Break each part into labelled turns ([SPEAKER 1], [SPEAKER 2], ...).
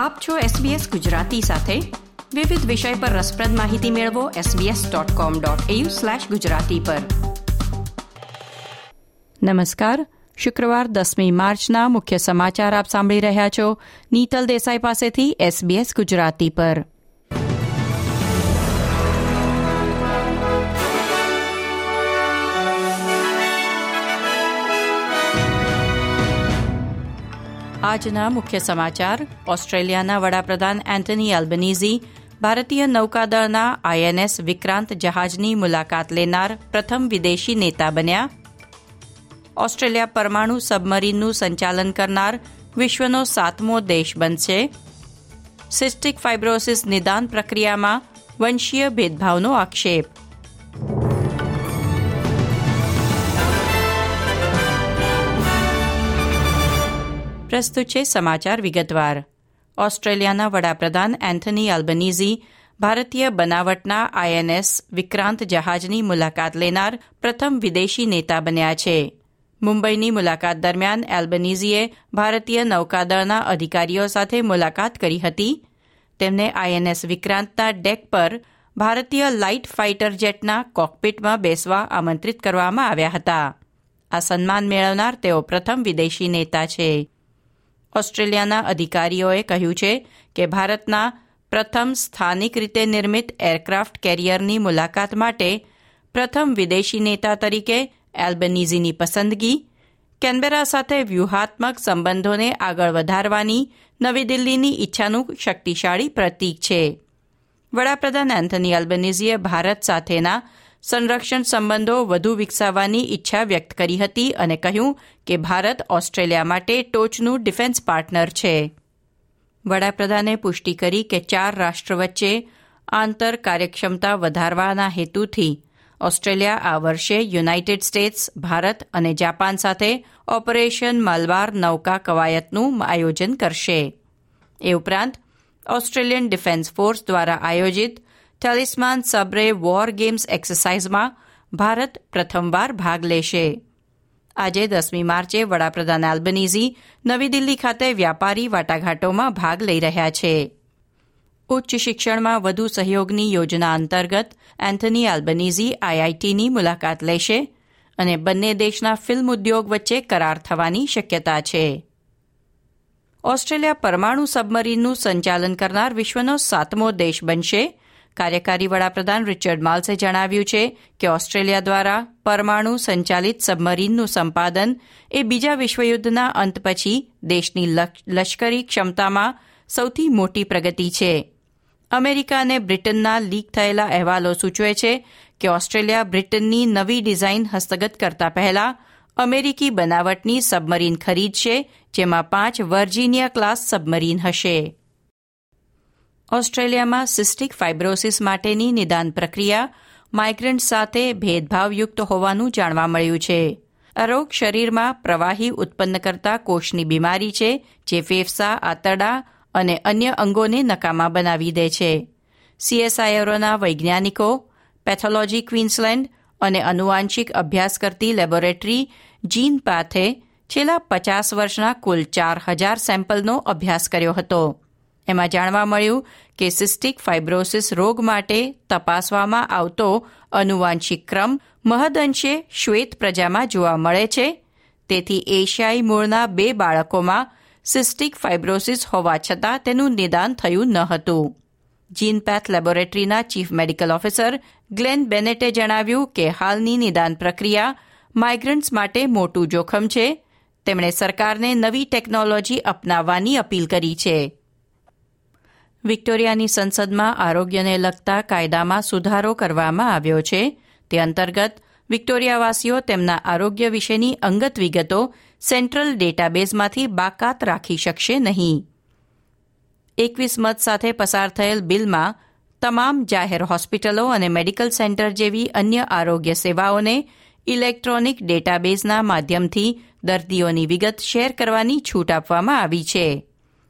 [SPEAKER 1] આપ છો SBS ગુજરાતી સાથે. વિવિધ વિષય પર રસપ્રદ માહિતી મેળવો sbs.com.au/gujarati પર. નમસ્કાર. શુક્રવાર દસમી માર્ચના મુખ્ય સમાચાર આપ સાંભળી રહ્યા છો. નીતલ દેસાઈ પાસેથી SBS ગુજરાતી પર. આજના મુખ્ય સમાચાર, ઓસ્ટ્રેલિયાના વડાપ્રધાન એન્થની એલ્બનીઝી ભારતીય નૌકાદળના આઈએનએસ વિક્રાંત જહાજની મુલાકાત લેનાર પ્રથમ વિદેશી નેતા બન્યા. ઓસ્ટ્રેલિયા પરમાણુ સબમરીનનું સંચાલન કરનાર વિશ્વનો સાતમો દેશ બનશે. સિસ્ટિક ફાઇબ્રોસિસ નિદાન પ્રક્રિયામાં વંશીય ભેદભાવનો આક્ષેપ. પ્રસ્તુત છે સમાચાર વિગતવાર. ઓસ્ટ્રેલિયાના વડાપ્રધાન એન્થની આલ્બનીઝી ભારતીય બનાવટના આઈએનએસ વિક્રાંત જહાજની મુલાકાત લેનાર પ્રથમ વિદેશી નેતા બન્યા છે. મુંબઈની મુલાકાત દરમિયાન એલ્બનીઝીએ ભારતીય નૌકાદળના અધિકારીઓ સાથે મુલાકાત કરી હતી. તેમને આઈએનએસ વિક્રાંતના ડેક પર ભારતીય લાઇટ ફાઇટર જેટના કોકપીટમાં બેસવા આમંત્રિત કરવામાં આવ્યા હતા. આ સન્માન મેળવનાર તેઓ પ્રથમ વિદેશી નેતા છે. ઓસ્ટ્રેલિયાના અધિકારીઓએ કહ્યું છે કે ભારતના પ્રથમ સ્થાનિક રીતે નિર્મિત એરક્રાફ્ટ કેરિયરની મુલાકાત માટે પ્રથમ વિદેશી નેતા તરીકે એલ્બનીઝીની પસંદગી, કેનબેરા સાથે વ્યૂહાત્મક સંબંધોને આગળ વધારવાની નવી દિલ્હીની ઈચ્છાનું શક્તિશાળી પ્રતીક છે. વડાપ્રધાન એન્થની એલ્બનીઝીએ ભારત સાથેના સંરક્ષણ સંબંધો વધુ વિકસાવવાની ઈચ્છા વ્યક્ત કરી હતી અને કહ્યું કે ભારત ઓસ્ટ્રેલિયા માટે ટોચનું ડિફેન્સ પાર્ટનર છે. વડાપ્રધાને પુષ્ટિ કરી કે ચાર રાષ્ટ્ર વચ્ચે આંતર કાર્યક્ષમતા વધારવાના હેતુથી ઓસ્ટ્રેલિયા આ વર્ષે યુનાઇટેડ સ્ટેટ્સ, ભારત અને જાપાન સાથે ઓપરેશન મલબાર નૌકા કવાયતનું આયોજન કરશે. એ ઉપરાંત ઓસ્ટ્રેલિયન ડિફેન્સ ફોર્સ દ્વારા આયોજિત ટેલિસ્માન સબરે વોર ગેમ્સ એક્સરસાઇઝમાં ભારત પ્રથમવાર ભાગ લેશે. આજે દસમી માર્ચે વડાપ્રધાન એલ્બનીઝી નવી દિલ્હી ખાતે વ્યાપારી વાટાઘાટોમાં ભાગ લઈ રહ્યા છે. ઉચ્ચ શિક્ષણમાં વધુ સહયોગની યોજના અંતર્ગત એન્થની આલ્બનીઝી આઈઆઈટીની મુલાકાત લેશે અને બંને દેશના ફિલ્મ ઉદ્યોગ વચ્ચે કરાર થવાની શક્યતા છે. ઓસ્ટ્રેલિયા પરમાણુ સબમરીનનું સંચાલન કરનાર વિશ્વનો સાતમો દેશ બનશે કાર્યકારી વડાપ્રધાન રિચર્ડ માલ્સે જણાવ્યું છે કે ઓસ્ટ્રેલિયા દ્વારા પરમાણુ સંચાલિત સબમરીનનું સંપાદન એ બીજા વિશ્વયુદ્ધના અંત પછી દેશની લશ્કરી ક્ષમતામાં સૌથી મોટી પ્રગતિ છે. અમેરિકા અને બ્રિટનના લીક થયેલા અહેવાલો સૂચવે છે કે ઓસ્ટ્રેલિયા બ્રિટનની નવી ડિઝાઇન હસ્તગત કરતા પહેલા અમેરિકી બનાવટની સબમરીન ખરીદશે, જેમાં પાંચ વર્જિનિયા ક્લાસ સબમરીન હશે. ઓસ્ટ્રેલિયામાં સિસ્ટિક ફાઇબ્રોસિસ માટેની નિદાન પ્રક્રિયા માઇગ્રન્ટ સાથે ભેદભાવયુક્ત હોવાનું જાણવા મળ્યું છે. આ રોગ શરીરમાં પ્રવાહી ઉત્પન્ન કરતા કોષની બીમારી છે, જે ફેફસા, આંતરડા અને અન્ય અંગોને નકામા બનાવી દે છે. સીએસઆઈઆરોના વૈજ્ઞાનિકો પેથોલોજી ક્વીન્સલેન્ડ અને અનુવાંશિક અભ્યાસ કરતી લેબોરેટરી જીન પાથે છેલ્લા પચાસ વર્ષના કુલ ચાર હજાર સેમ્પલનો અભ્યાસ કર્યો હતો. એમાં જાણવા મળ્યું કે સિસ્ટિક ફાઇબ્રોસિસ રોગ માટે તપાસવામાં આવતો અનુવાંશિક ક્રમ મહદઅંશે શ્વેત પ્રજામાં જોવા મળે છે. તેથી એશિયાઈ મૂળના બે બાળકોમાં સિસ્ટિક ફાઇબ્રોસિસ હોવા છતાં તેનું નિદાન થયું ન હતું. જીનપેથ લેબોરેટરીના ચીફ મેડિકલ ઓફિસર ગ્લેન બેનેટે જણાવ્યું કે હાલની નિદાન પ્રક્રિયા માઇગ્રન્ટ્સ માટે મોટું જોખમ છે. તેમણે સરકારને નવી ટેકનોલોજી અપનાવવાની અપીલ કરી છે. વિક્ટોરિયાની સંસદમાં આરોગ્યને લગતા કાયદામાં સુધારો કરવામાં આવ્યો છે. તે અંતર્ગત વિક્ટોરિયાવાસીઓ તેમના આરોગ્ય વિશેની અંગત વિગતો સેન્ટ્રલ ડેટાબેઝમાંથી બાકાત રાખી શકશે નહીં. એકવીસ મત સાથે પસાર થયેલ બિલમાં તમામ જાહેર હોસ્પિટલો અને મેડિકલ સેન્ટર જેવી અન્ય આરોગ્ય સેવાઓને ઇલેક્ટ્રોનિક ડેટાબેઝના માધ્યમથી દર્દીઓની વિગત શેર કરવાની છૂટ આપવામાં આવી છે.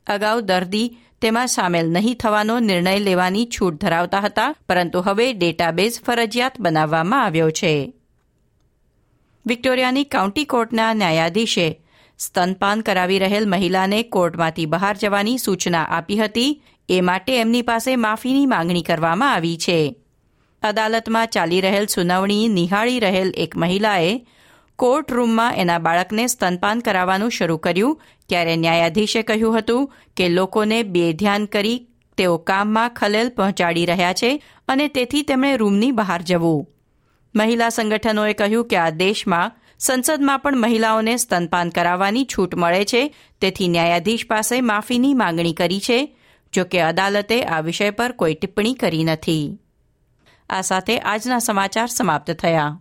[SPEAKER 1] અગાઉ દર્દી તેમાં સામેલ નહીં થવાનો નિર્ણય લેવાની છૂટ ધરાવતા હતા, પરંતુ હવે ડેટાબેઝ ફરજિયાત બનાવવામાં આવ્યો છે. વિક્ટોરિયાની કાઉન્ટી કોર્ટના ન્યાયાધીશે સ્તનપાન કરાવી રહેલ મહિલાને કોર્ટમાંથી બહાર જવાની સૂચના આપી હતી, એ માટે એમની પાસે માફીની માંગણી કરવામાં આવી છે. અદાલતમાં ચાલી રહેલ સુનાવણી નિહાળી રહેલ એક મહિલાએ કોર્ટ રૂમમાં એના બાળકને સ્તનપાન કરાવવાનું શરૂ કર્યું, ત્યારે ન્યાયાધીશે કહ્યું હતું કે લોકોને બેધ્યાન કરી તેઓ કામમાં ખલેલ પહોંચાડી રહ્યા છે અને તેથી તેમણે રૂમની બહાર જવું. મહિલા સંગઠનોએ કહ્યું કે આ દેશમાં, સંસદમાં પણ મહિલાઓને સ્તનપાન કરાવવાની છૂટ મળે છે, તેથી ન્યાયાધીશ પાસે માફીની માંગણી કરી છે, જો કે અદાલતે આ વિષય પર કોઈ ટિપ્પણી કરી નથી. આ સાથે આજના સમાચાર સમાપ્ત થયા.